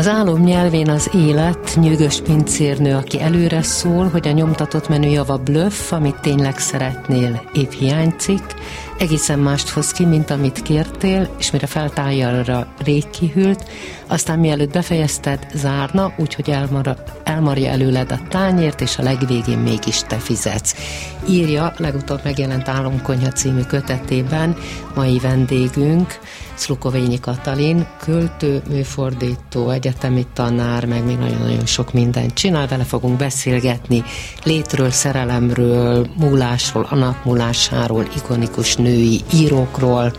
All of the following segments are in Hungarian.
Az álom nyelvén az élet, nyűgös pincérnő, aki előre szól, hogy a nyomtatott menü java blöff, amit tényleg szeretnél, épp hiányzik, egészen mást hoz ki, mint amit kértél, és mire feltálja arra rég kihűlt, aztán mielőtt befejezted, zárna, úgyhogy elmar, elmarja előled a tányért, és a legvégén mégis te fizetsz. Írja legutóbb megjelent Álomkonyha című kötetében mai vendégünk, Szlukovényi Katalin, költő, műfordító, egyetemi tanár, meg még nagyon-nagyon sok mindent csinál, vele fogunk beszélgetni létről, szerelemről, múlásról, a nap múlásáról, ikonikus női írókról,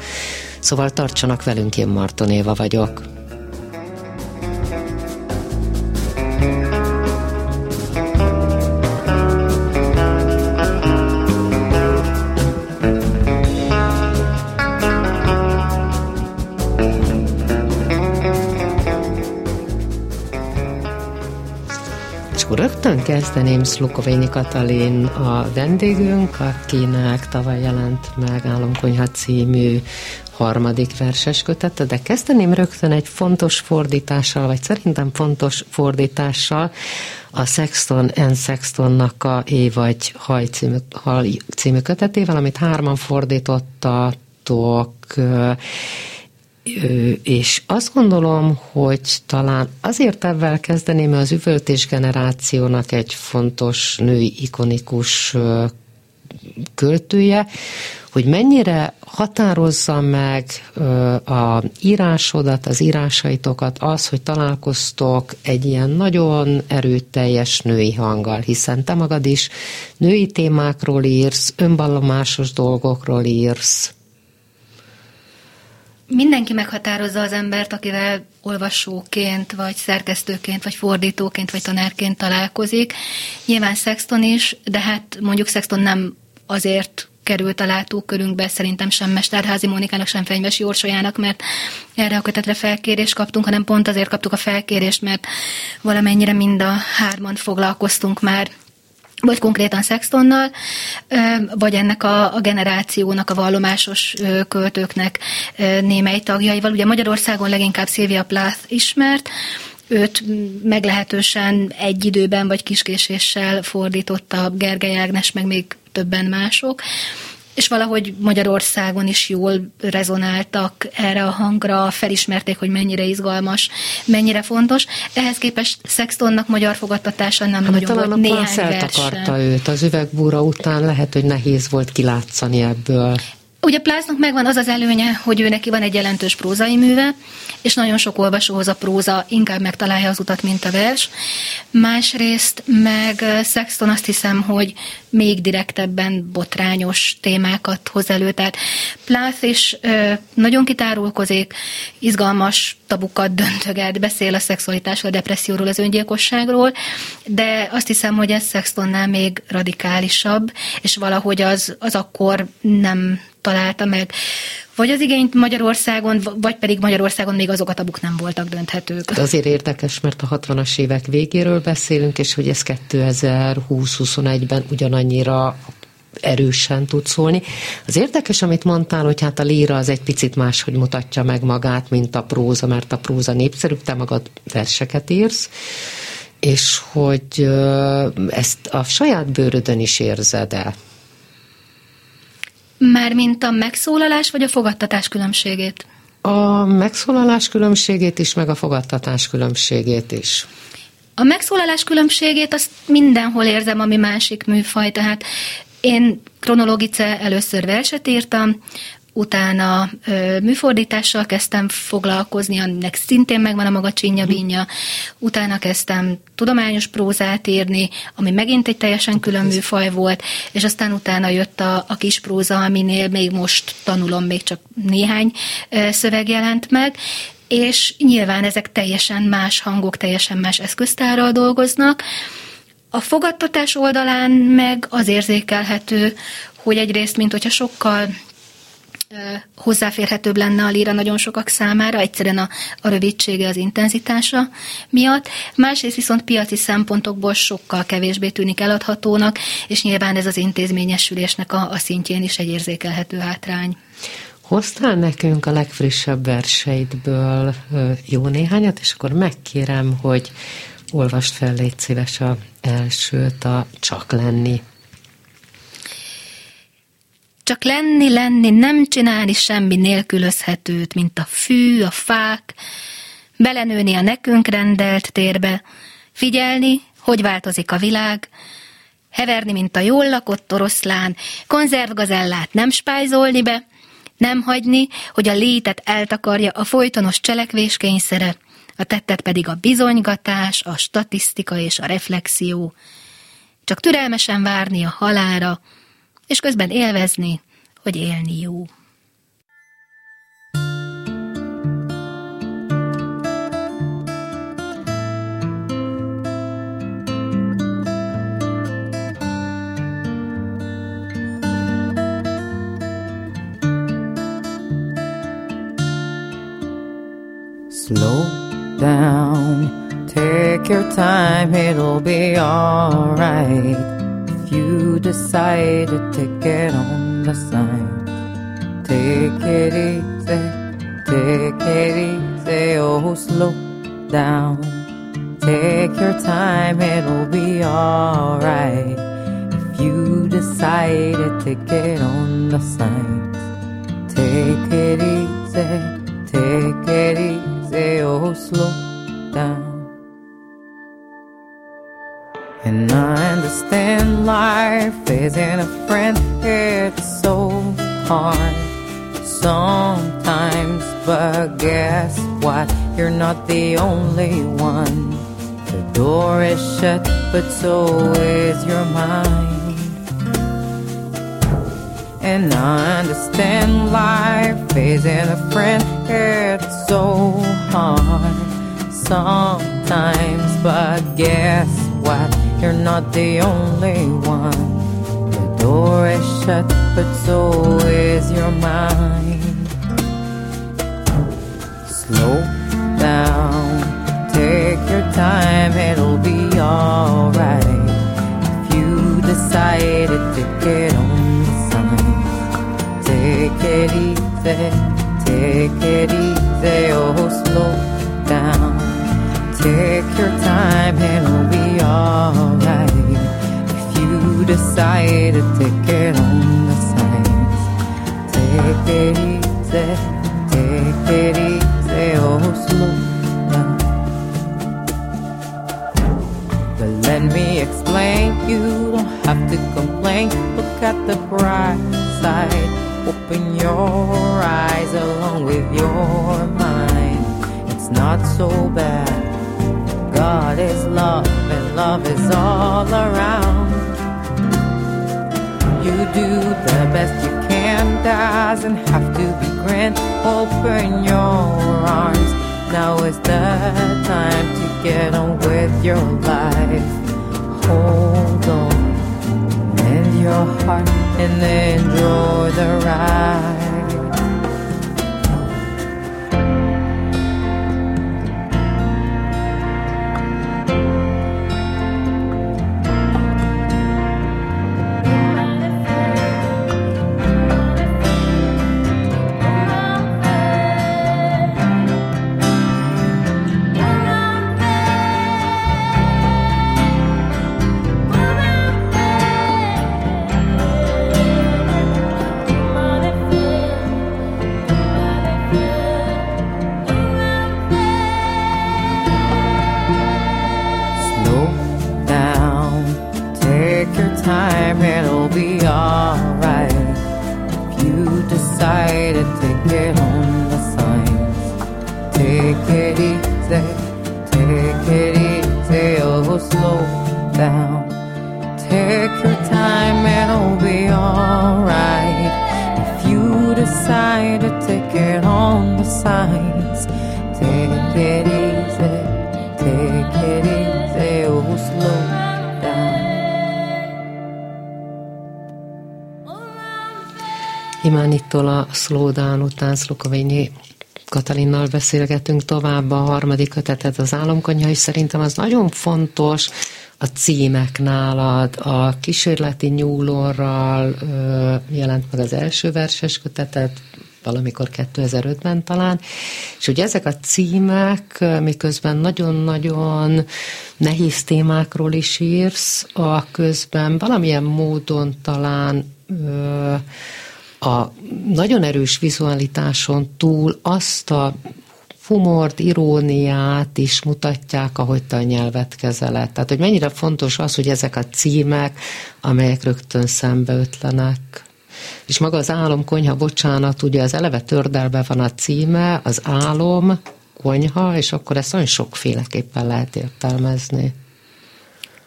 szóval tartsanak velünk, én Marton vagyok. Kezdeném Szlukovényi Katalin a vendégünk, akinek tavaly jelent meg Álomkonyha című harmadik verses kötete, de kezdeném rögtön egy fontos fordítással, vagy szerintem fontos fordítással, a Sexton N. Sextonnak a É vagy Haj című, Haj című kötetével, amit hárman fordítottatok, és azt gondolom, hogy talán azért ebben kezdeném, mert az üvöltés generációnak egy fontos női ikonikus költője, hogy mennyire határozza meg a írásodat, az írásaitokat az, hogy találkoztok egy ilyen nagyon erőteljes női hanggal, hiszen te magad is női témákról írsz, önvallomásos dolgokról írsz, mindenki meghatározza az embert, akivel olvasóként, vagy szerkesztőként, vagy fordítóként, vagy tanárként találkozik. Nyilván Sexton is, de hát mondjuk Sexton nem azért került a látókörünkbe, szerintem sem Mesterházi Mónikának, sem Fenyvesi Orsolyának, mert erre a kötetre felkérést kaptunk, hanem pont azért kaptuk a felkérést, mert valamennyire mind a hárman foglalkoztunk már vagy konkrétan Sextonnal, vagy ennek a, a generációnak, a vallomásos költőknek némely tagjaival. Ugye Magyarországon leginkább Szilvia Plath ismert, őt meglehetősen egy időben vagy kiskéséssel fordította Gergely Ágnes, meg még többen mások és valahogy Magyarországon is jól rezonáltak erre a hangra, felismerték, hogy mennyire izgalmas, mennyire fontos. Ehhez képest Sextonnak magyar fogadtatása nem hát, nagyon volt néhány versen. őt az üvegbúra után, lehet, hogy nehéz volt kilátszani ebből. Ugye Plásznak megvan az az előnye, hogy ő neki van egy jelentős prózai műve, és nagyon sok olvasóhoz a próza inkább megtalálja az utat, mint a vers. Másrészt meg Sexton azt hiszem, hogy még direktebben botrányos témákat hoz elő. Tehát Plász is ö, nagyon kitárulkozik, izgalmas tabukat döntöget, beszél a szexualitásról, a depresszióról, az öngyilkosságról, de azt hiszem, hogy ez Sextonnál még radikálisabb, és valahogy az, az akkor nem találta meg vagy az igényt Magyarországon, vagy pedig Magyarországon még azok a tabuk nem voltak dönthetők. Hát azért érdekes, mert a 60-as évek végéről beszélünk, és hogy ez 2020-21-ben ugyanannyira erősen tud szólni. Az érdekes, amit mondtál, hogy hát a líra az egy picit máshogy mutatja meg magát, mint a próza, mert a próza népszerű, te magad verseket írsz, és hogy ezt a saját bőrödön is érzed el. Már mint a megszólalás vagy a fogadtatás különbségét? A megszólalás különbségét is, meg a fogadtatás különbségét is. A megszólalás különbségét azt mindenhol érzem, ami másik műfaj, tehát én kronológice először verset írtam, utána ö, műfordítással kezdtem foglalkozni, aminek szintén megvan a maga csinya utána kezdtem tudományos prózát írni, ami megint egy teljesen külön műfaj volt, és aztán utána jött a, a kis próza, aminél még most tanulom, még csak néhány ö, szöveg jelent meg, és nyilván ezek teljesen más hangok, teljesen más eszköztárral dolgoznak. A fogadtatás oldalán meg az érzékelhető, hogy egyrészt, mint hogyha sokkal hozzáférhetőbb lenne a líra nagyon sokak számára, egyszerűen a, a rövidsége, az intenzitása miatt. Másrészt viszont piaci szempontokból sokkal kevésbé tűnik eladhatónak, és nyilván ez az intézményesülésnek a, a szintjén is egy érzékelhető hátrány. Hoztál nekünk a legfrissebb verseidből jó néhányat, és akkor megkérem, hogy olvast fel, légy szíves a elsőt, a Csak lenni csak lenni, lenni, nem csinálni semmi nélkülözhetőt, mint a fű, a fák, belenőni a nekünk rendelt térbe, figyelni, hogy változik a világ, heverni, mint a jól lakott oroszlán, konzervgazellát nem spájzolni be, nem hagyni, hogy a létet eltakarja a folytonos cselekvéskényszere, a tettet pedig a bizonygatás, a statisztika és a reflexió. Csak türelmesen várni a halára, és közben élvezni, hogy élni jó. Slow down, take your time, it'll be alright. You decided to get on the sign. Take it easy, take it easy, oh, slow down. Take your time, it'll be alright. If you decided to get on the signs, take it easy, take it easy, oh, slow down. And I understand life isn't a friend, it's so hard sometimes. But guess what? You're not the only one. The door is shut, but so is your mind. And I understand life isn't a friend, it's so hard sometimes. But guess what? You're not the only one. The door is shut, but so is your mind. Slow down, take your time, it'll be alright. If you decided to get on the sign, take it easy, take it easy, oh, slow down. Take your time, and it'll be alright. If you decide to take it on the signs, take it easy, take it easy, oh, slow down. But let me explain, you don't have to complain. Look at the bright side, open your eyes along with your mind. It's not so bad God is love and love is all around. You do the best you can, doesn't have to be grand. Open your arms, now is the time to get on with your life. Hold on, and your heart, and enjoy the ride. down. Take your time, it'll be alright. If you decide to take it on the sides, take it easy, take it easy, oh, slow down. Imánittól a Slow Down után Szlokovényi Katalinnal beszélgetünk tovább a harmadik kötetet az államkonyha, és szerintem az nagyon fontos, a címek nálad. A kísérleti nyúlorral jelent meg az első verses kötetet, valamikor 2005-ben talán, és ugye ezek a címek, miközben nagyon-nagyon nehéz témákról is írsz, a közben valamilyen módon talán ö, a nagyon erős vizualitáson túl azt a humort, iróniát is mutatják, ahogy te a nyelvet kezeled. Tehát, hogy mennyire fontos az, hogy ezek a címek, amelyek rögtön szembeötlenek. És maga az álom konyha, bocsánat, ugye az eleve tördelve van a címe, az álom konyha, és akkor ezt nagyon sokféleképpen lehet értelmezni.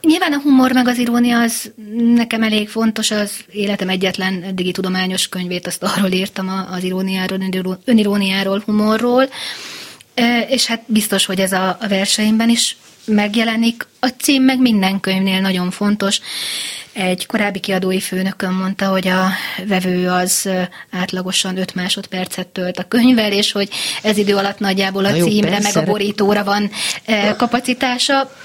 Nyilván a humor meg az irónia az nekem elég fontos, az életem egyetlen eddigi tudományos könyvét, azt arról írtam az iróniáról, öniróniáról, humorról, és hát biztos, hogy ez a verseimben is megjelenik. A cím meg minden könyvnél nagyon fontos. Egy korábbi kiadói főnökön mondta, hogy a vevő az átlagosan 5 másodpercet tölt a könyvvel, és hogy ez idő alatt nagyjából a Na jó, címre, persze. meg a borítóra van kapacitása.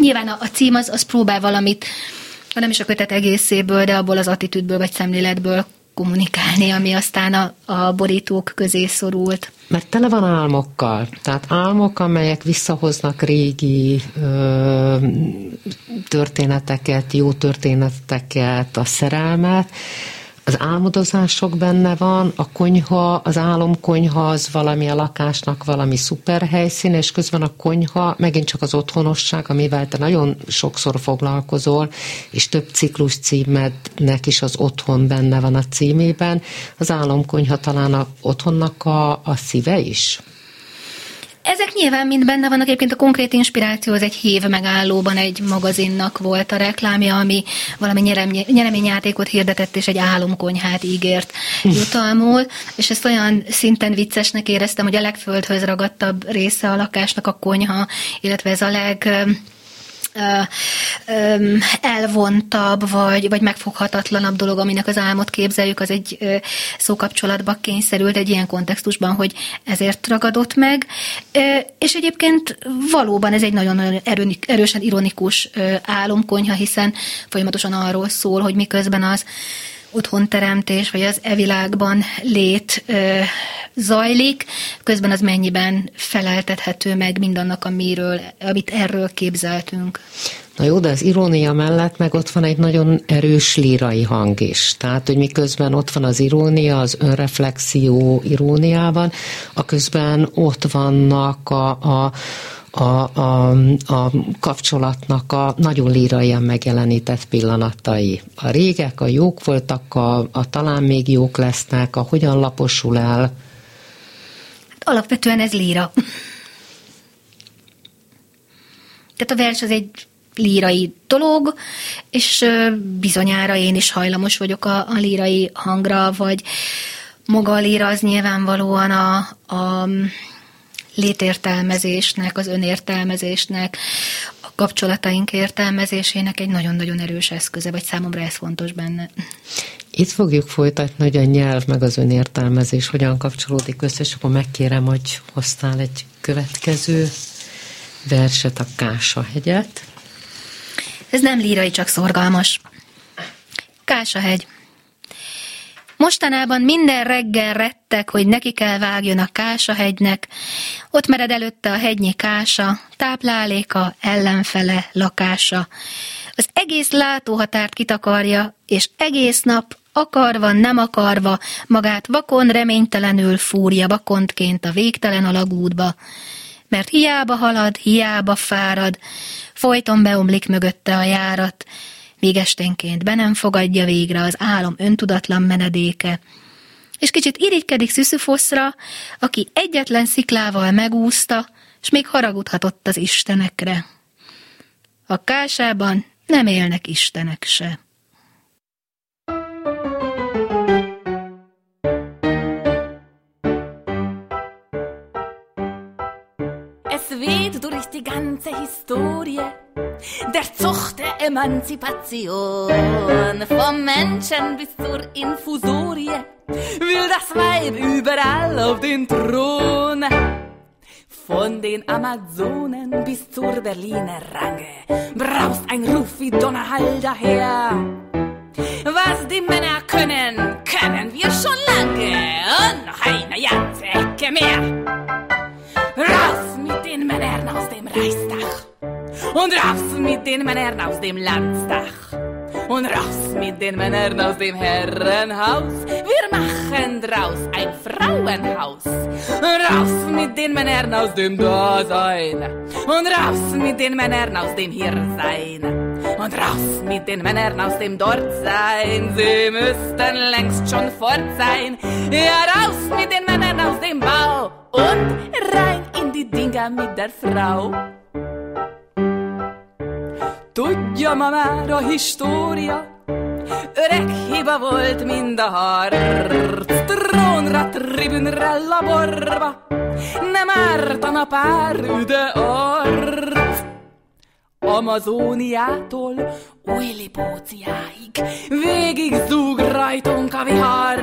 Nyilván a, a cím az, az próbál valamit, ha nem is a kötet egészéből, de abból az attitűdből vagy szemléletből kommunikálni, ami aztán a, a borítók közé szorult. Mert tele van álmokkal. Tehát álmok, amelyek visszahoznak régi ö, történeteket, jó történeteket, a szerelmet, az álmodozások benne van, a konyha, az álomkonyha az valami a lakásnak valami szuper helyszín, és közben a konyha megint csak az otthonosság, amivel te nagyon sokszor foglalkozol, és több ciklus címednek is az otthon benne van a címében. Az álomkonyha talán a otthonnak a, a szíve is? Ezek nyilván mind benne vannak, egyébként a konkrét inspiráció az egy hív megállóban egy magazinnak volt a reklámja, ami valami nyereményjátékot hirdetett, és egy álomkonyhát ígért jutalmul, és ezt olyan szinten viccesnek éreztem, hogy a legföldhöz ragadtabb része a lakásnak a konyha, illetve ez a leg elvontabb, vagy, vagy megfoghatatlanabb dolog, aminek az álmot képzeljük, az egy szókapcsolatba kényszerült egy ilyen kontextusban, hogy ezért ragadott meg. És egyébként valóban ez egy nagyon erősen ironikus álomkonyha, hiszen folyamatosan arról szól, hogy miközben az otthonteremtés, vagy az e világban lét ö, zajlik, közben az mennyiben feleltethető meg mindannak, amiről, amit erről képzeltünk. Na jó, de az irónia mellett meg ott van egy nagyon erős lírai hang is. Tehát, hogy miközben ott van az irónia, az önreflexió iróniában, a közben ott vannak a, a a, a, a kapcsolatnak a nagyon líraian megjelenített pillanatai. A régek, a jók voltak, a, a talán még jók lesznek, a hogyan laposul el. Hát alapvetően ez líra. Tehát a vers az egy lírai dolog, és bizonyára én is hajlamos vagyok a, a lírai hangra, vagy maga a líra az nyilvánvalóan a, a létértelmezésnek, az önértelmezésnek, a kapcsolataink értelmezésének egy nagyon-nagyon erős eszköze, vagy számomra ez fontos benne. Itt fogjuk folytatni, hogy a nyelv meg az önértelmezés hogyan kapcsolódik össze, és akkor megkérem, hogy hoztál egy következő verset, a Kása hegyet. Ez nem lírai, csak szorgalmas. Kása hegy. Mostanában minden reggel rettek, hogy neki kell vágjon a Kása-hegynek. Ott mered előtte a hegynyi Kása, tápláléka, ellenfele, lakása. Az egész látóhatárt kitakarja, és egész nap akarva, nem akarva, magát vakon reménytelenül fúrja vakontként a végtelen alagútba. Mert hiába halad, hiába fárad, folyton beomlik mögötte a járat, míg esténként be nem fogadja végre az álom öntudatlan menedéke, és kicsit irigykedik Szüszüfoszra, aki egyetlen sziklával megúszta, és még haragudhatott az istenekre. A kásában nem élnek istenek se. Es weht durch die ganze Historie der Zucht der Emanzipation. Vom Menschen bis zur Infusorie will das Weib überall auf den Thron. Von den Amazonen bis zur Berliner Range braust ein Ruf wie Donnerhall daher. Was die Männer können, können wir schon lange und noch eine ganze Ecke mehr. Raus mit den Männern aus dem Reichsdach und raus mit den Männern aus dem Landsdach und raus mit den Männern aus dem Herrenhaus. Wir machen draus ein Frauenhaus. Raus mit den Männern aus dem Dasein und raus mit den Männern aus dem Hiersein. Und raus mit den Männern aus dem Dortsein, sie müssten längst schon fort sein. Ja, raus mit den Männern aus dem Bau und rein in die Dinger mit der Frau. Tudja ma már a história, öreg hiba volt mind a harc. Trónra, tribünre, laborba, nem ártana pár üde arc. Amazóniától Új-Lipóciáig Végig zúg rajtunk a vihar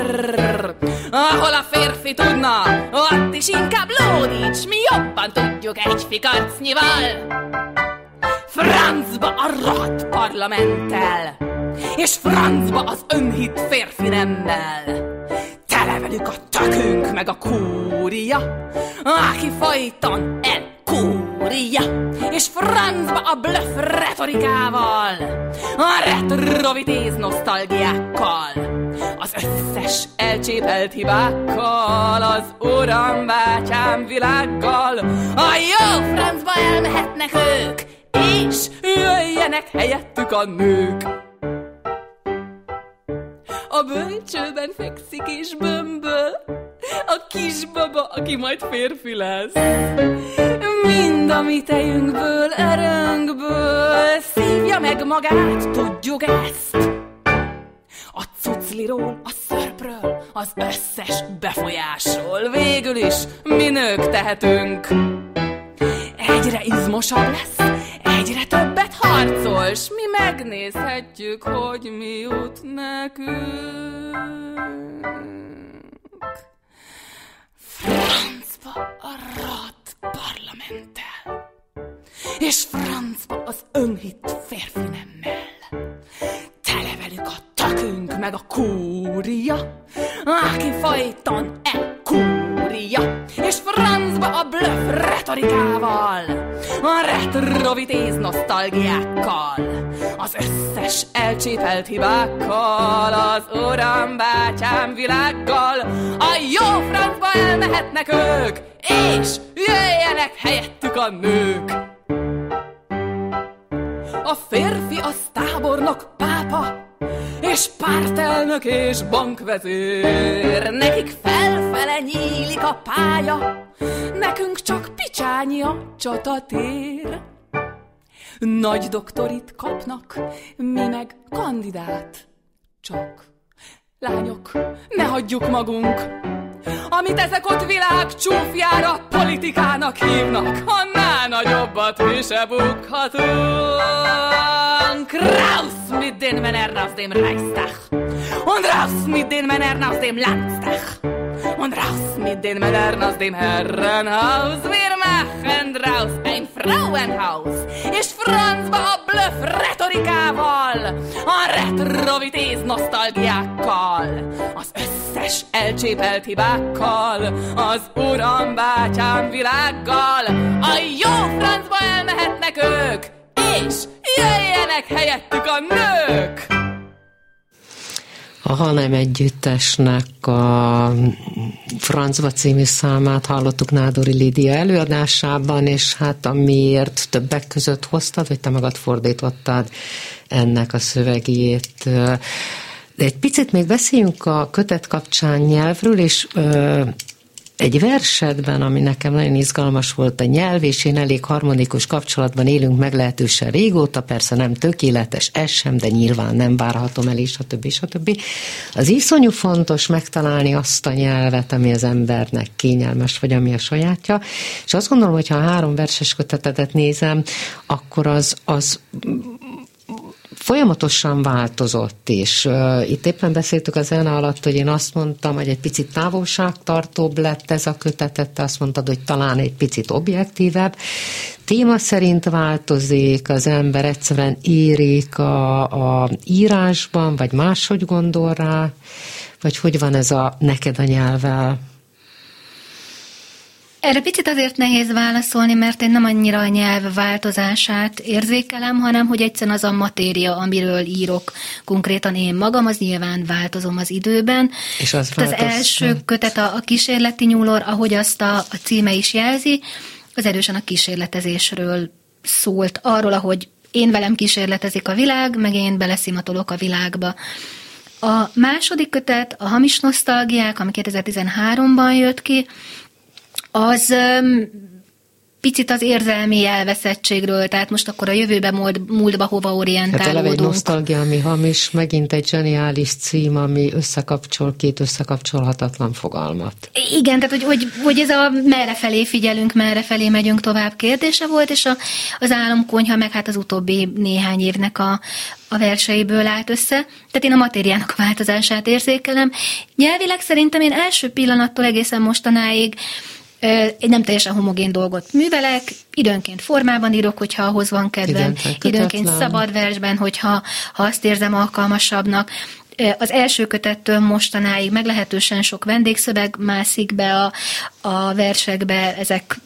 Ahol a férfi tudna, ott is inkább lódíts Mi jobban tudjuk egy fikarcnyival Francba a rohadt parlamenttel És francba az önhit férfi nemmel. Tele velük a tökünk meg a kúria Aki folyton elkúria És francba a bluff retorikával A retrovitéz nosztalgiákkal Az összes elcsépelt hibákkal Az uram bátyám világgal. A jó francba elmehetnek ők és jöjjenek helyettük a nők. A bölcsőben fekszik és bömböl, a kisbaba, aki majd férfi lesz. Mind a mi tejünkből, erőnkből szívja meg magát, tudjuk ezt. A cucliról, a szörpről, az összes befolyásról végül is mi nők tehetünk. Egyre izmosabb lesz, egyre többet harcol, s mi megnézhetjük, hogy mi jut nekünk. Francba a rat parlamenttel, és francba az önhit férfi nemmel. Tele velük a takünk meg a kúria, aki folyton elkúria, és francba a bluff retorikával, a retrovitéz nosztalgiákkal, az összes elcsépelt hibákkal, az uram bátyám világgal, a jó francba elmehetnek ők, és jöjjenek helyettük a nők. A férfi az tábornok pápa, és pártelnök és bankvezér. Nekik felfele nyílik a pálya, nekünk csak picsányi a csatatér. Nagy doktorit kapnak, mi meg kandidát. Csak lányok, ne hagyjuk magunk, amit ezek ott világ csúfjára politikának hívnak, annál nagyobbat mi se bukhatunk. Raus mit den Männern aus dem Reichstag. Und raus mit den Männern aus dem Landstag und raus mit den Männern aus dem Herrenhaus. Wir machen draus ein Frauenhaus. És francba a bluff retorikával, a retrovitéz nosztalgiákkal, az összes elcsépelt hibákkal, az uram bátyám világgal, a jó francba elmehetnek ők, és jöjjenek helyettük a nők! A Hanem Együttesnek a Francba című számát hallottuk Nádori Lídia előadásában, és hát amiért többek között hoztad, vagy te magad fordítottad ennek a szövegét. De egy picit még beszéljünk a kötet kapcsán nyelvről, és ö, egy versetben, ami nekem nagyon izgalmas volt, a nyelv, és én elég harmonikus kapcsolatban élünk meglehetősen régóta, persze nem tökéletes, ez sem, de nyilván nem várhatom el, és a többi. Az iszonyú fontos megtalálni azt a nyelvet, ami az embernek kényelmes, vagy ami a sajátja, és azt gondolom, hogy ha a három verses kötetetet nézem, akkor az, az folyamatosan változott, és uh, itt éppen beszéltük az zene alatt, hogy én azt mondtam, hogy egy picit távolságtartóbb lett ez a kötetet, te azt mondtad, hogy talán egy picit objektívebb. Téma szerint változik, az ember egyszerűen érik a, a írásban, vagy máshogy gondol rá, vagy hogy van ez a neked a nyelvvel? Erre picit azért nehéz válaszolni, mert én nem annyira a nyelv változását érzékelem, hanem hogy egyszerűen az a matéria, amiről írok konkrétan én magam, az nyilván változom az időben. És az, az első kötet a, a kísérleti nyúlor, ahogy azt a, a címe is jelzi, az erősen a kísérletezésről szólt, arról, ahogy én velem kísérletezik a világ, meg én beleszimatolok a világba. A második kötet, a Hamis Nosztalgiák, ami 2013-ban jött ki, az picit az érzelmi elveszettségről, tehát most akkor a jövőbe múlt, múltba hova orientálódunk. Hát eleve egy nosztalgia, ami hamis, megint egy zseniális cím, ami összekapcsol két összekapcsolhatatlan fogalmat. Igen, tehát hogy, hogy, hogy ez a merre felé figyelünk, merre felé megyünk tovább kérdése volt, és a, az államkonyha meg hát az utóbbi néhány évnek a, a verseiből állt össze, tehát én a matériának a változását érzékelem. Nyelvileg szerintem én első pillanattól egészen mostanáig egy nem teljesen homogén dolgot művelek, időnként formában írok, hogyha ahhoz van kedvem, időnként szabad versben, hogyha ha azt érzem alkalmasabbnak. Az első kötettől mostanáig meglehetősen sok vendégszöveg mászik be a, a versekbe, ezek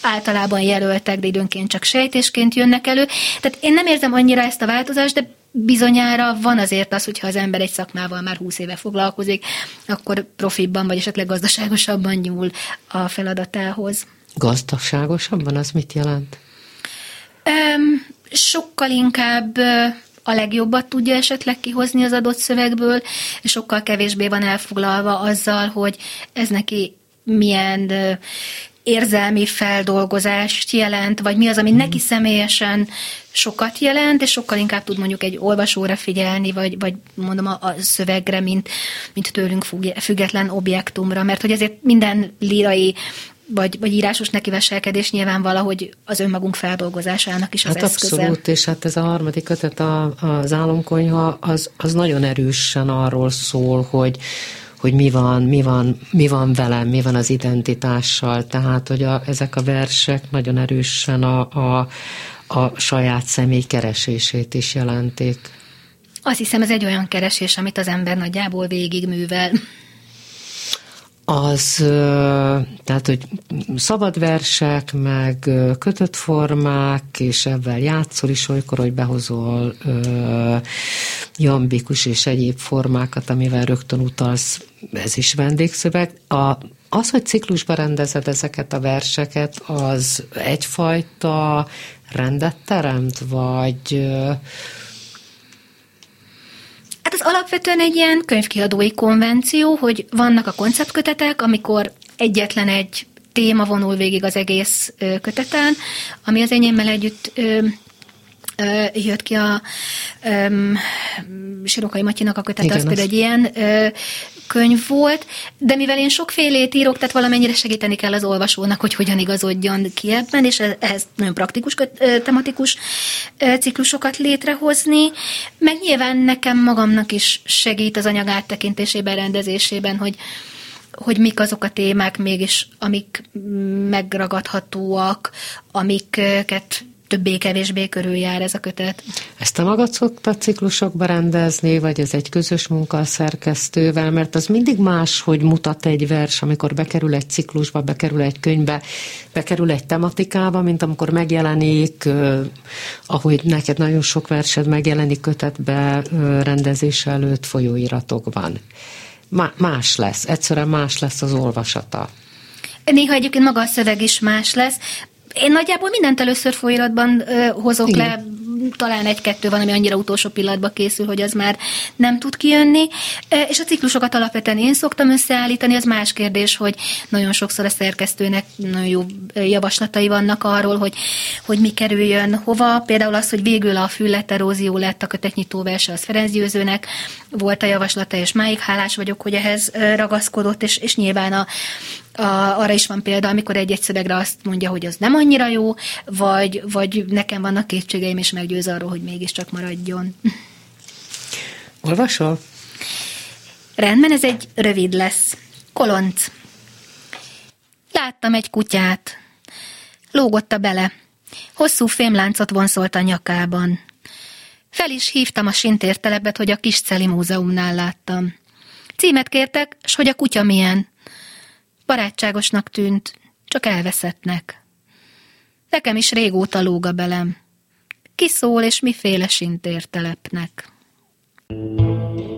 általában jelöltek, de időnként csak sejtésként jönnek elő. Tehát én nem érzem annyira ezt a változást, de bizonyára van azért az, hogyha az ember egy szakmával már húsz éve foglalkozik, akkor profibban vagy esetleg gazdaságosabban nyúl a feladatához. Gazdaságosabban az mit jelent? Um, sokkal inkább a legjobbat tudja esetleg kihozni az adott szövegből, és sokkal kevésbé van elfoglalva azzal, hogy ez neki milyen érzelmi feldolgozást jelent, vagy mi az, ami mm. neki személyesen sokat jelent, és sokkal inkább tud mondjuk egy olvasóra figyelni, vagy, vagy mondom a, a szövegre, mint, mint tőlünk független objektumra, mert hogy ezért minden lírai vagy, vagy írásos nekiveselkedés nyilván valahogy az önmagunk feldolgozásának is az hát eszköze. Abszolút, és hát ez a harmadik kötet, a, az álomkonyha, az, az nagyon erősen arról szól, hogy, hogy mi van, mi van, mi van velem, mi van az identitással. Tehát, hogy a, ezek a versek nagyon erősen a, a, a saját személy keresését is jelentik. Azt hiszem, ez egy olyan keresés, amit az ember nagyjából végigművel az, tehát, hogy szabad versek, meg kötött formák, és ebben játszol is olykor, hogy behozol ö, jambikus és egyéb formákat, amivel rögtön utalsz, ez is vendégszöveg. A, az, hogy ciklusba rendezed ezeket a verseket, az egyfajta rendet teremt, vagy Hát az alapvetően egy ilyen könyvkiadói konvenció, hogy vannak a konceptkötetek, amikor egyetlen egy téma vonul végig az egész köteten, ami az enyémmel együtt jött ki a um, Sirokai Matyinak a kötet, Igen, az például egy ilyen uh, könyv volt, de mivel én sokfélét írok, tehát valamennyire segíteni kell az olvasónak, hogy hogyan igazodjon ki ebben, és ehhez nagyon praktikus, tematikus ciklusokat létrehozni, meg nyilván nekem magamnak is segít az anyag áttekintésében, rendezésében, hogy hogy mik azok a témák mégis, amik megragadhatóak, amiket többé-kevésbé körüljár ez a kötet. Ezt te magad szoktad ciklusokba rendezni, vagy ez egy közös munka a szerkesztővel, mert az mindig más, hogy mutat egy vers, amikor bekerül egy ciklusba, bekerül egy könyvbe, bekerül egy tematikába, mint amikor megjelenik, ahogy neked nagyon sok versed megjelenik kötetbe rendezés előtt folyóiratokban. Más lesz, egyszerűen más lesz az olvasata. Néha egyébként maga a szöveg is más lesz. Én nagyjából mindent először folyiratban ö, hozok Igen. le, talán egy-kettő van, ami annyira utolsó pillanatban készül, hogy az már nem tud kijönni. És a ciklusokat alapvetően én szoktam összeállítani, az más kérdés, hogy nagyon sokszor a szerkesztőnek nagyon jó javaslatai vannak arról, hogy, hogy mi kerüljön hova. Például az, hogy végül a fülleterózió lett a kötetnyitó verse, az Ferenc Győzőnek volt a javaslata, és máig hálás vagyok, hogy ehhez ragaszkodott, és, és nyilván a, a, arra is van példa, amikor egy-egy szövegre azt mondja, hogy az nem annyira jó, vagy, vagy nekem vannak kétségeim, és meggyőz arról, hogy mégiscsak maradjon. Olvasol? Rendben, ez egy rövid lesz. Kolonc. Láttam egy kutyát. Lógotta bele. Hosszú fémláncot vonszolt a nyakában. Fel is hívtam a sintértelepet, hogy a kis Celi múzeumnál láttam. Címet kértek, s hogy a kutya milyen. Barátságosnak tűnt, csak elveszettnek. Nekem is régóta lóga belem. Ki szól és miféle sintértelepnek. thank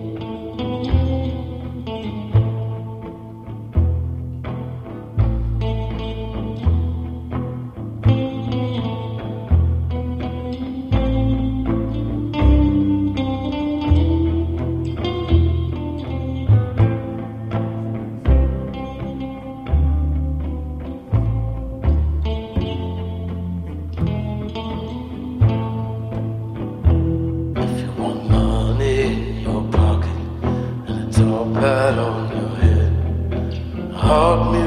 you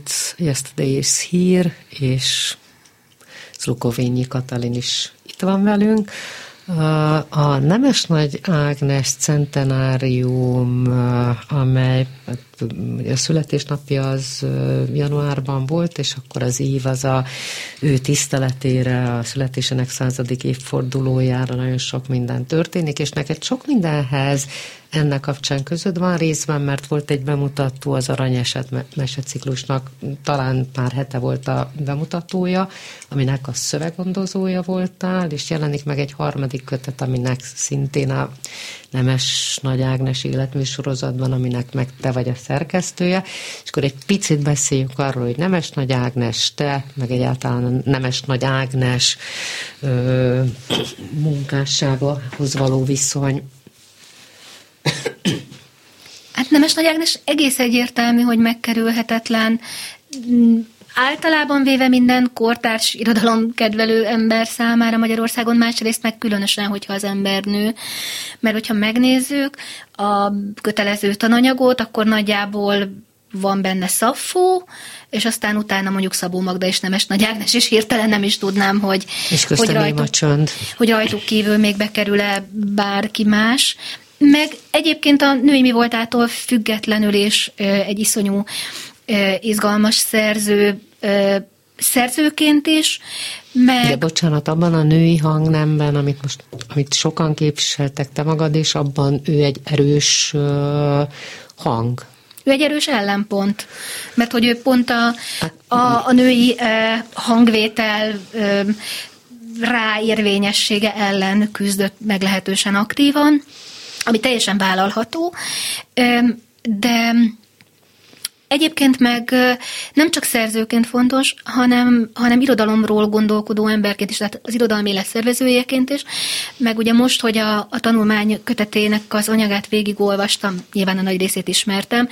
Waits, Yesterday is Here, és Zlukovényi Katalin is itt van velünk. A Nemes Nagy Ágnes centenárium, amely hát, a születésnapja az januárban volt, és akkor az év az a ő tiszteletére, a születésének századik évfordulójára nagyon sok minden történik, és neked sok mindenhez ennek kapcsán között van részben, mert volt egy bemutató az Aranyeset meseciklusnak, talán pár hete volt a bemutatója, aminek a szöveggondozója voltál, és jelenik meg egy harmadik kötet, aminek szintén a Nemes Nagy Ágnes életműsorozatban, aminek meg te vagy a szerkesztője, és akkor egy picit beszéljünk arról, hogy Nemes Nagy Ágnes, te, meg egyáltalán Nemes Nagy Ágnes ö, munkásságához való viszony, Hát Nemes Nagy Ágnes egész egyértelmű, hogy megkerülhetetlen. Általában véve minden kortárs irodalom kedvelő ember számára Magyarországon, másrészt meg különösen, hogyha az ember nő. Mert hogyha megnézzük a kötelező tananyagot, akkor nagyjából van benne Szaffó, és aztán utána mondjuk Szabó Magda és Nemes Nagy Ágnes, és hirtelen nem is tudnám, hogy, és hogy, rajtuk, hogy rajtuk kívül még bekerül-e bárki más. Meg egyébként a női mi voltától függetlenül és egy iszonyú izgalmas szerző, szerzőként is, meg... De bocsánat, abban a női hangnemben, amit most, amit sokan képviseltek te magad, és abban ő egy erős uh, hang. Ő egy erős ellenpont, mert hogy ő pont a, a, a női uh, hangvétel uh, ráérvényessége ellen küzdött meglehetősen aktívan, ami teljesen vállalható, de Egyébként meg nem csak szerzőként fontos, hanem, hanem irodalomról gondolkodó emberként is, tehát az irodalmi élet szervezőjeként is, meg ugye most, hogy a, a tanulmány kötetének az anyagát végigolvastam, nyilván a nagy részét ismertem,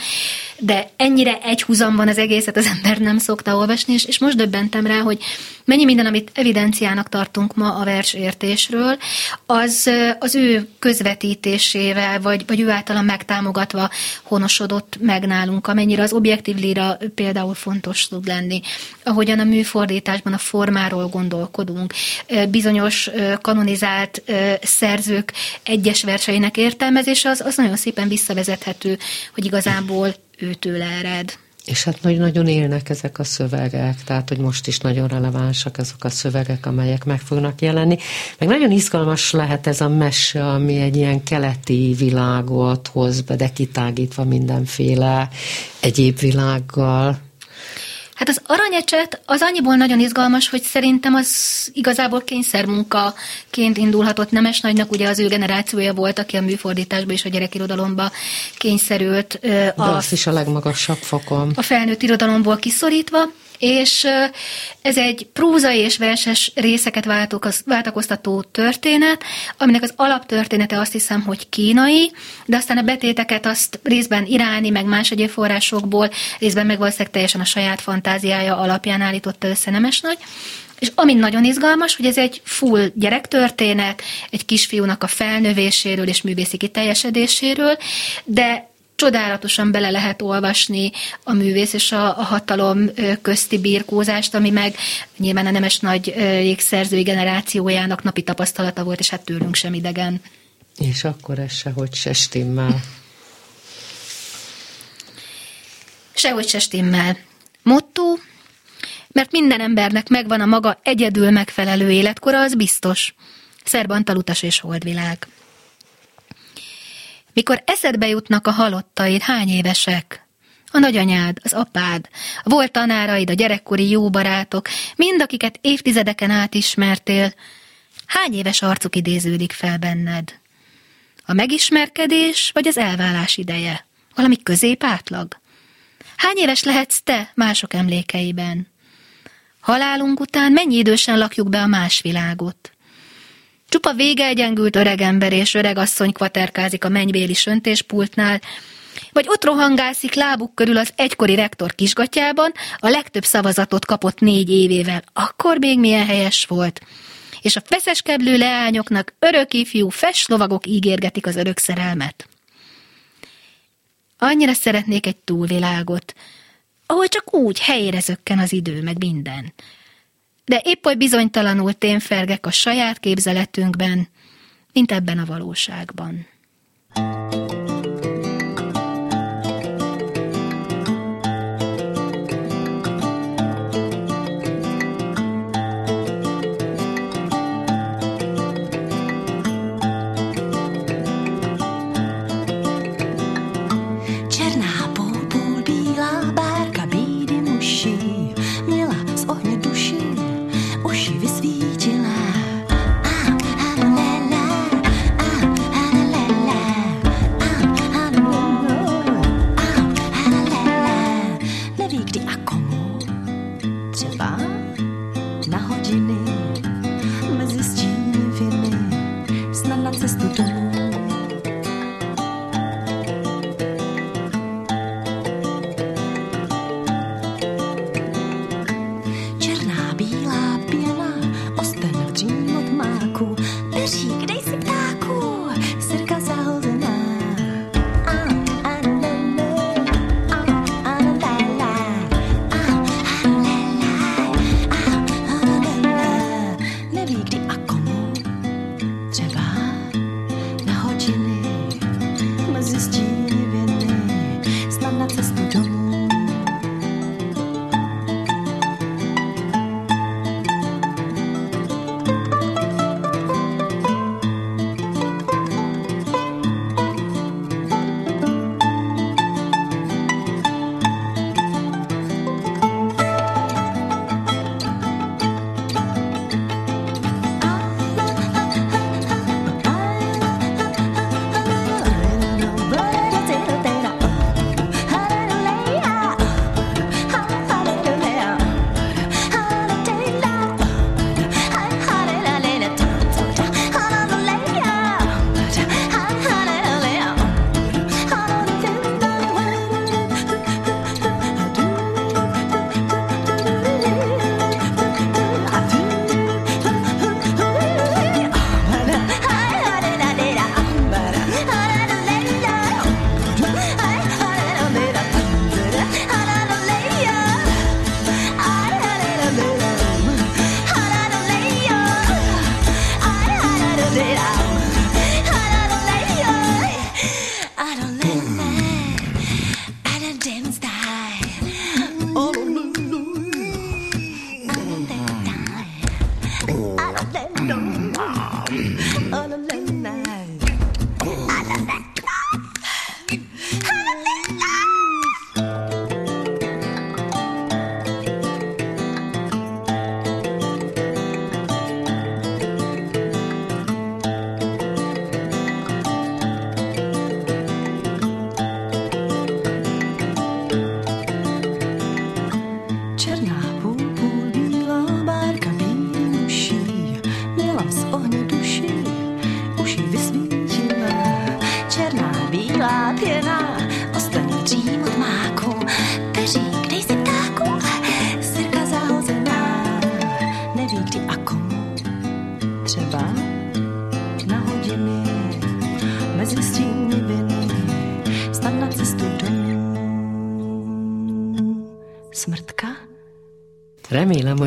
de ennyire egy húzamban az egészet az ember nem szokta olvasni, és, és most döbbentem rá, hogy mennyi minden, amit evidenciának tartunk ma a versértésről, az az ő közvetítésével, vagy, vagy ő általa megtámogatva honosodott meg nálunk, amennyire az objektív líra például fontos tud lenni. Ahogyan a műfordításban a formáról gondolkodunk, bizonyos kanonizált szerzők egyes verseinek értelmezése az, az nagyon szépen visszavezethető, hogy igazából őtől ered. És hát nagyon élnek ezek a szövegek, tehát hogy most is nagyon relevánsak ezek a szövegek, amelyek meg fognak jelenni. Meg nagyon izgalmas lehet ez a mese, ami egy ilyen keleti világot hoz be, de kitágítva mindenféle egyéb világgal. Hát az aranyecset az annyiból nagyon izgalmas, hogy szerintem az igazából kényszermunkaként indulhatott Nemes Nagynak, ugye az ő generációja volt, aki a műfordításba és a gyerekirodalomba kényszerült. De a, azt is a legmagasabb fokon. A felnőtt irodalomból kiszorítva, és ez egy prózai és verses részeket váltakoztató történet, aminek az alaptörténete azt hiszem, hogy kínai, de aztán a betéteket azt részben iráni, meg más egyéb forrásokból, részben meg valószínűleg teljesen a saját fantáziája alapján állította össze Nemes Nagy. És ami nagyon izgalmas, hogy ez egy full gyerektörténet, egy kisfiúnak a felnövéséről és művészi kiteljesedéséről, de csodálatosan bele lehet olvasni a művész és a, a hatalom közti birkózást, ami meg nyilván a nemes nagy jégszerzői generációjának napi tapasztalata volt, és hát tőlünk sem idegen. És akkor ez sehogy se stimmel. Sehogy se stimmel. Motto, mert minden embernek megvan a maga egyedül megfelelő életkora, az biztos. Szerbantal utas és holdvilág. Mikor eszedbe jutnak a halottaid, hány évesek? A nagyanyád, az apád, a volt tanáraid, a gyerekkori jó barátok, mind akiket évtizedeken át ismertél, hány éves arcuk idéződik fel benned? A megismerkedés vagy az elválás ideje? Valami középátlag? Hány éves lehetsz te mások emlékeiben? Halálunk után mennyi idősen lakjuk be a más világot? Csupa vége egyengült öregember és öregasszony kvaterkázik a mennybéli söntéspultnál, vagy ott rohangászik lábuk körül az egykori rektor kisgatyában, a legtöbb szavazatot kapott négy évével. Akkor még milyen helyes volt. És a feszeskeblő leányoknak örök ifjú lovagok ígérgetik az örök szerelmet. Annyira szeretnék egy túlvilágot, ahol csak úgy helyére zökken az idő, meg minden de épp oly bizonytalanul témfergek a saját képzeletünkben, mint ebben a valóságban. thank you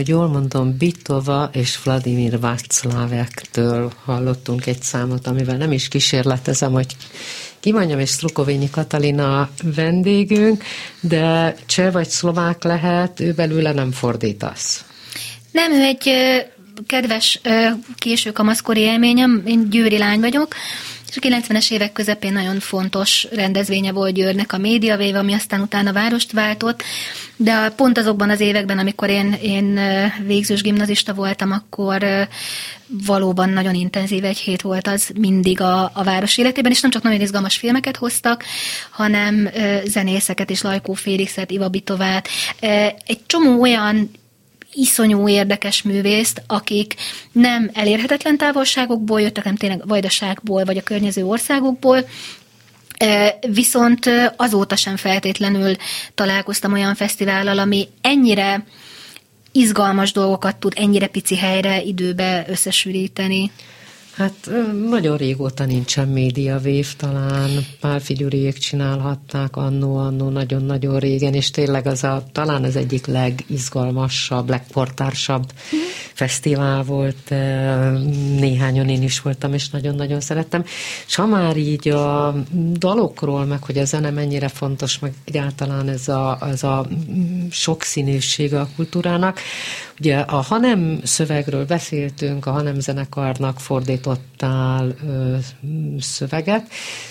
hogy jól mondom, Bitova és Vladimir Václavektől hallottunk egy számot, amivel nem is kísérletezem, hogy kimondjam, és Strukovényi Katalina vendégünk, de cseh vagy szlovák lehet, ő belőle nem fordítasz. Nem, ő egy kedves késő kamaszkori élményem, én győri lány vagyok, és a 90-es évek közepén nagyon fontos rendezvénye volt Győrnek a médiavéve, ami aztán utána várost váltott, de pont azokban az években, amikor én, én végzős gimnazista voltam, akkor valóban nagyon intenzív egy hét volt az mindig a, a város életében, és nem csak nagyon izgalmas filmeket hoztak, hanem zenészeket is, Lajkó Félixet, Iva egy csomó olyan iszonyú érdekes művészt, akik nem elérhetetlen távolságokból jöttek, nem tényleg vajdaságból, vagy a környező országokból, Viszont azóta sem feltétlenül találkoztam olyan fesztivállal, ami ennyire izgalmas dolgokat tud ennyire pici helyre, időbe összesűríteni. Hát nagyon régóta nincsen médiavév, talán Pál Figyuriék csinálhatták annó-annó nagyon-nagyon régen, és tényleg az a, talán az egyik legizgalmasabb, legportársabb mm. fesztivál volt. Néhányan én is voltam, és nagyon-nagyon szerettem. És ha már így a dalokról, meg hogy a zene mennyire fontos, meg egyáltalán ez a, ez a sokszínűsége a kultúrának, ugye a hanem szövegről beszéltünk, a hanem zenekarnak fordít fordítottál ö, szöveget,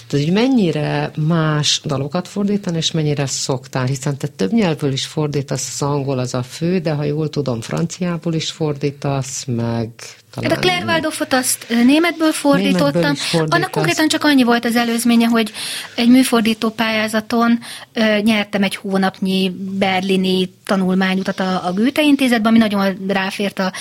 tehát hogy mennyire más dalokat fordítani, és mennyire szoktál, hiszen te több nyelvből is fordítasz, az angol az a fő, de ha jól tudom, franciából is fordítasz, meg talán... A Claire Waldorfot azt németből fordítottam. Németből Annak konkrétan csak annyi volt az előzménye, hogy egy műfordító pályázaton ö, nyertem egy hónapnyi berlini tanulmányutat a, a Goethe intézetben, ami nagyon ráfért a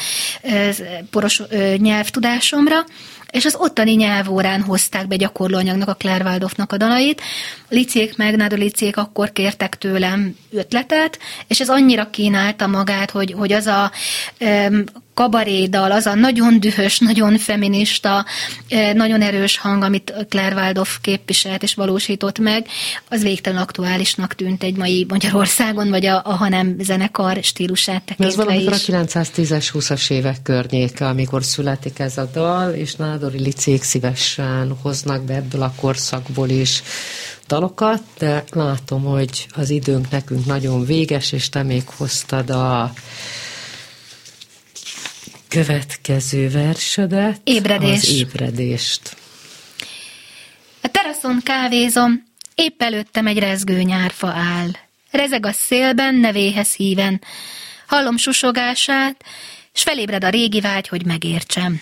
ö, poros ö, nyelvtudásomra, és az ottani nyelvórán hozták be gyakorlóanyagnak a Claire Waldorfnak a dalait. Licék meg, Náda licék akkor kértek tőlem ötletet, és ez annyira kínálta magát, hogy, hogy az a um, kabarédal, az a nagyon dühös, nagyon feminista, nagyon erős hang, amit Claire Waldorf képviselt és valósított meg, az végtelen aktuálisnak tűnt egy mai Magyarországon, vagy a, a hanem zenekar stílusát tekintve Ez valamikor is. a 910-es, 20-as évek környéke, amikor születik ez a dal, és Nádori Licék szívesen hoznak be ebből a korszakból is dalokat, de látom, hogy az időnk nekünk nagyon véges, és te még hoztad a következő versedet. Ébredés. Az ébredést. A teraszon kávézom, épp előttem egy rezgő nyárfa áll. Rezeg a szélben, nevéhez híven. Hallom susogását, s felébred a régi vágy, hogy megértsem.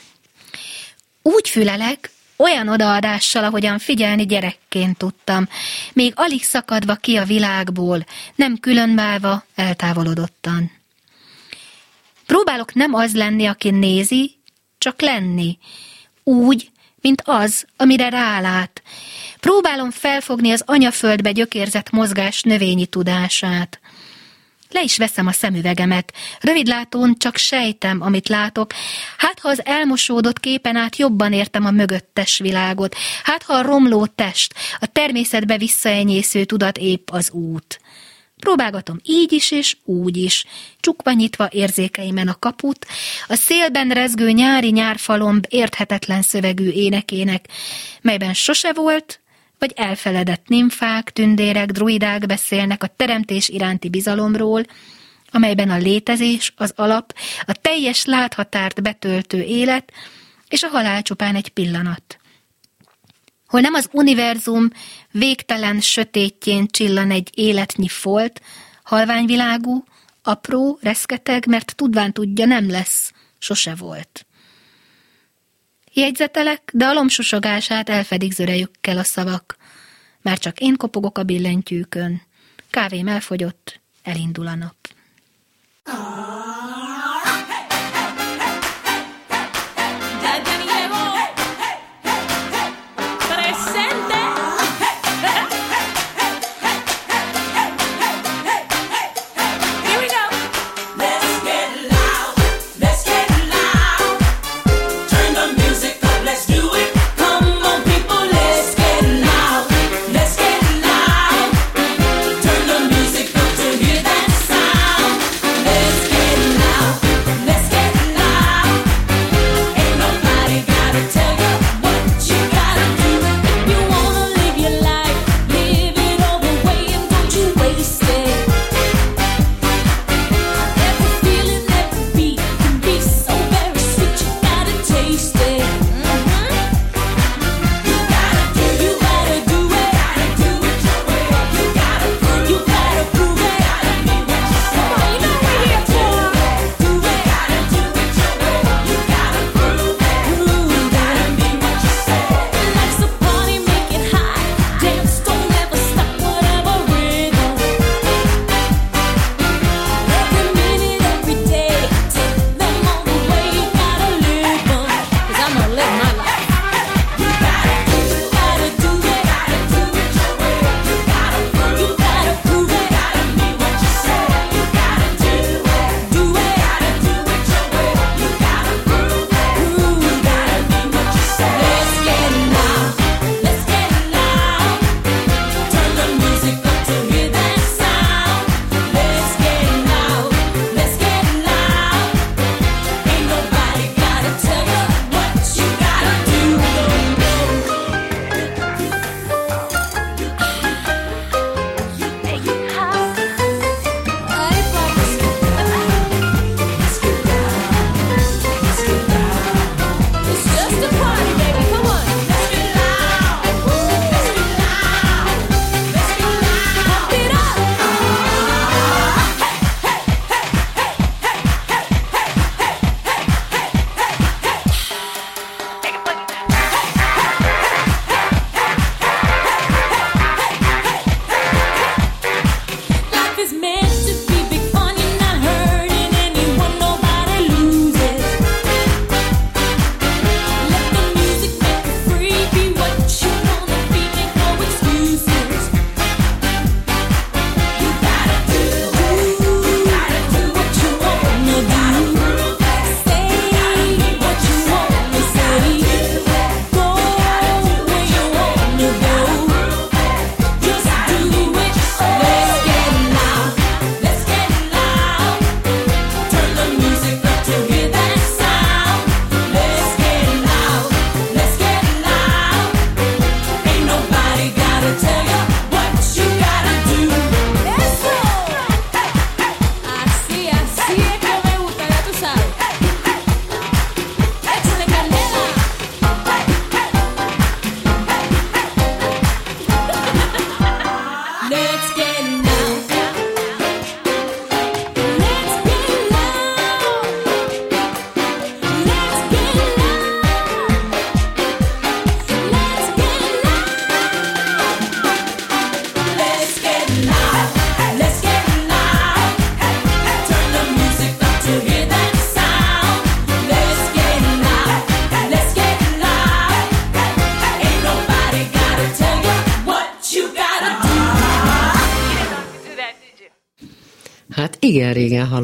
Úgy fülelek, olyan odaadással, ahogyan figyelni gyerekként tudtam, még alig szakadva ki a világból, nem különválva, eltávolodottan. Próbálok nem az lenni, aki nézi, csak lenni. Úgy, mint az, amire rálát. Próbálom felfogni az anyaföldbe gyökérzett mozgás növényi tudását. Le is veszem a szemüvegemet. Rövidlátón csak sejtem, amit látok. Hát, ha az elmosódott képen át jobban értem a mögöttes világot. Hát, ha a romló test, a természetbe visszaenyésző tudat épp az út. Próbálgatom így is és úgy is, csukva nyitva érzékeimen a kaput, a szélben rezgő nyári nyárfalomb érthetetlen szövegű énekének, melyben sose volt, vagy elfeledett nimfák, tündérek, druidák beszélnek a teremtés iránti bizalomról, amelyben a létezés, az alap, a teljes láthatárt betöltő élet, és a halál csupán egy pillanat hol nem az univerzum végtelen sötétjén csillan egy életnyi folt, halványvilágú, apró, reszketeg, mert tudván tudja, nem lesz, sose volt. Jegyzetelek, de a lomsusogását elfedik zörejükkel a szavak. Már csak én kopogok a billentyűkön. Kávém elfogyott, elindul a nap. Ah.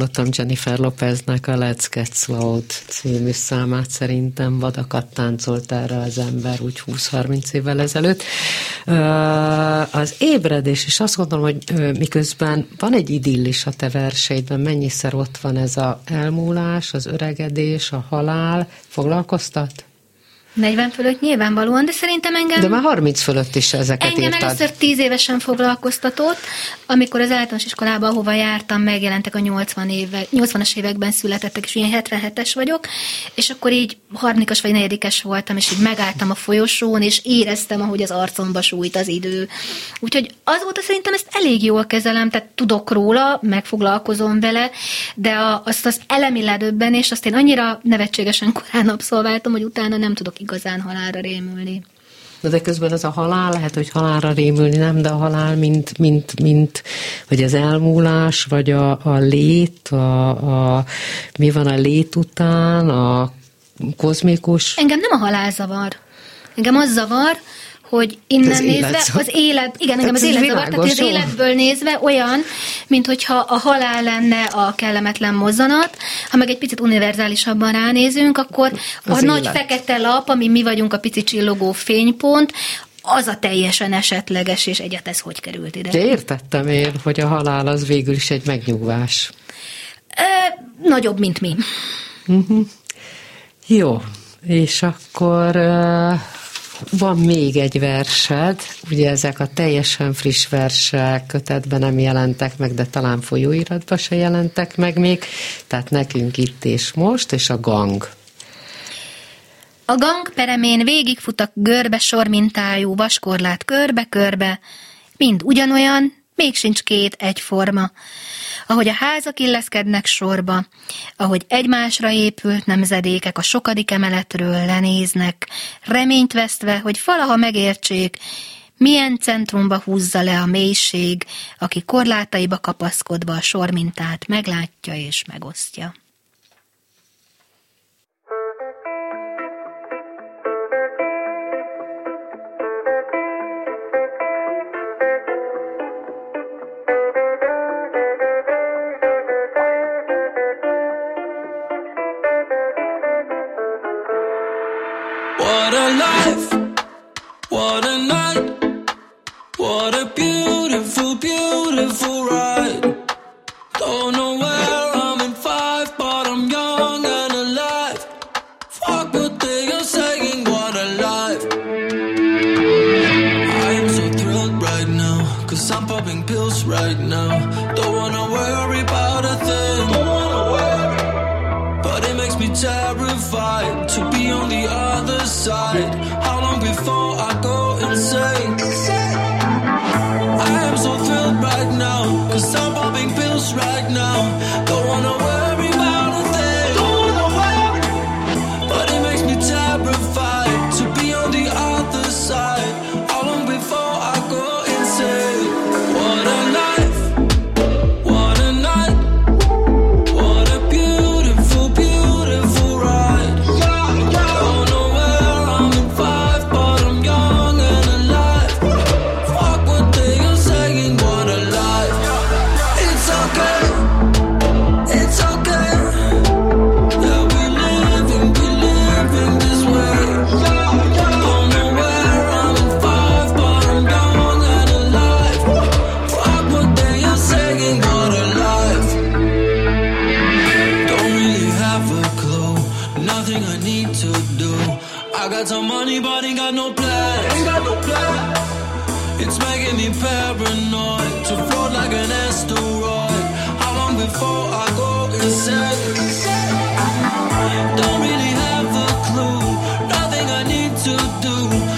Hallottam Jennifer Lopeznek a Let's Get Slowed című számát, szerintem vadakat táncolt erre az ember úgy 20-30 évvel ezelőtt. Az ébredés, és azt gondolom, hogy miközben van egy idillis a te verseidben, mennyiszer ott van ez a elmúlás, az öregedés, a halál, foglalkoztat? 40 fölött nyilvánvalóan, de szerintem engem... De már 30 fölött is ezeket Engem írtad. először 10 évesen foglalkoztatott, amikor az általános iskolába, ahova jártam, megjelentek a 80 éve, 80-as években születettek, és ilyen 77-es vagyok, és akkor így harmadikas vagy negyedikes voltam, és így megálltam a folyosón, és éreztem, ahogy az arcomba sújt az idő. Úgyhogy azóta szerintem ezt elég jól kezelem, tehát tudok róla, megfoglalkozom vele, de a, azt az elemi ledöbbenés, azt én annyira nevetségesen korán abszolváltam, hogy utána nem tudok igazán halálra rémülni. Na de közben az a halál, lehet, hogy halálra rémülni nem, de a halál, mint, mint, mint vagy az elmúlás, vagy a, a lét, a, a, mi van a lét után, a kozmikus. Engem nem a halál zavar. Engem az zavar, hogy innen az nézve, élet az élet, igen, engem az élet zavar, tehát az életből nézve olyan, mint hogyha a halál lenne a kellemetlen mozzanat, ha meg egy picit univerzálisabban ránézünk, akkor az a élet. nagy fekete lap, ami mi vagyunk a pici csillogó fénypont, az a teljesen esetleges, és egyet ez hogy került ide. De értettem én, hogy a halál az végül is egy megnyugvás. Ö, nagyobb, mint mi. Uh-huh. Jó, és akkor uh, van még egy versed, ugye ezek a teljesen friss versek kötetben nem jelentek meg, de talán folyóiratban se jelentek meg még, tehát nekünk itt és most, és a gang. A gang peremén végigfut a görbe sormintájú vaskorlát körbe-körbe, mind ugyanolyan, még sincs két egyforma ahogy a házak illeszkednek sorba, ahogy egymásra épült nemzedékek a sokadik emeletről lenéznek, reményt vesztve, hogy valaha megértsék, milyen centrumba húzza le a mélység, aki korlátaiba kapaszkodva a sormintát meglátja és megosztja. got some money, but ain't got no plans. Ain't got no plan. It's making me paranoid to float like an asteroid. How long before I go insane? Don't really have a clue. Nothing I need to do.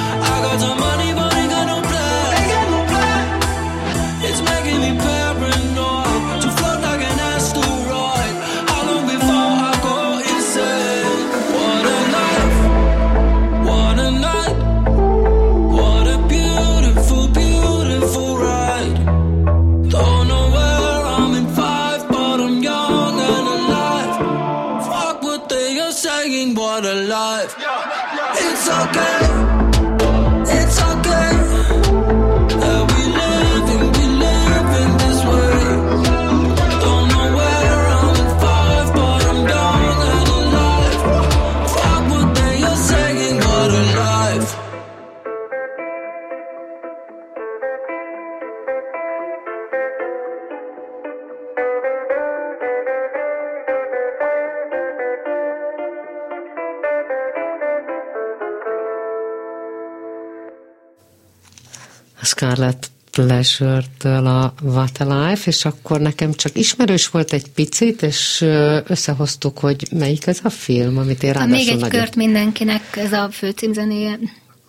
Pleasure-től a What a Life, és akkor nekem csak ismerős volt egy picit, és összehoztuk, hogy melyik ez a film, amit én ráadásul Még egy nagyon... kört mindenkinek, ez a főcímzenéje.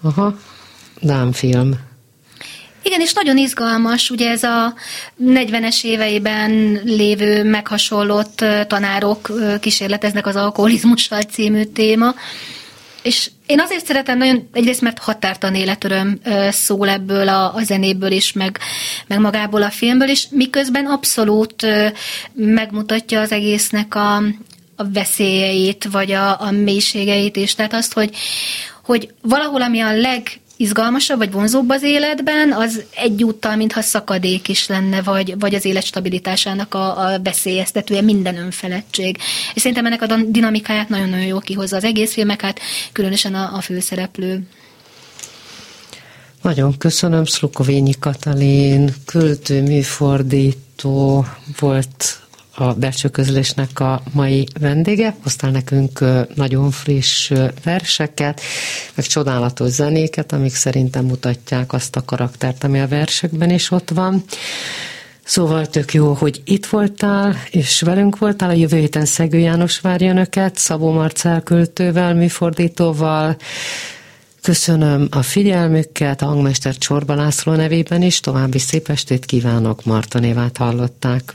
Aha, dámfilm. Igen, és nagyon izgalmas, ugye ez a 40-es éveiben lévő meghasonlott tanárok kísérleteznek az alkoholizmussal című téma, és én azért szeretem nagyon, egyrészt mert határtan életöröm szól ebből a, a zenéből is, meg, meg magából a filmből is, miközben abszolút megmutatja az egésznek a, a veszélyeit, vagy a, a mélységeit is. Tehát azt, hogy, hogy valahol, ami a leg izgalmasabb vagy vonzóbb az életben, az egyúttal, mintha szakadék is lenne, vagy, vagy az élet stabilitásának a, a veszélyeztetője, minden önfeledtség. És szerintem ennek a dinamikáját nagyon-nagyon jól kihozza az egész filmek, hát különösen a, a főszereplő. Nagyon köszönöm, Szlukovényi Katalin, költő, műfordító volt a belső közlésnek a mai vendége, hoztál nekünk nagyon friss verseket, meg csodálatos zenéket, amik szerintem mutatják azt a karaktert, ami a versekben is ott van. Szóval tök jó, hogy itt voltál, és velünk voltál. A jövő héten Szegő János várja önöket, Szabó Marcel költővel, műfordítóval. Köszönöm a figyelmüket, a hangmester Csorba László nevében is. További szép estét kívánok, Marta névát hallották.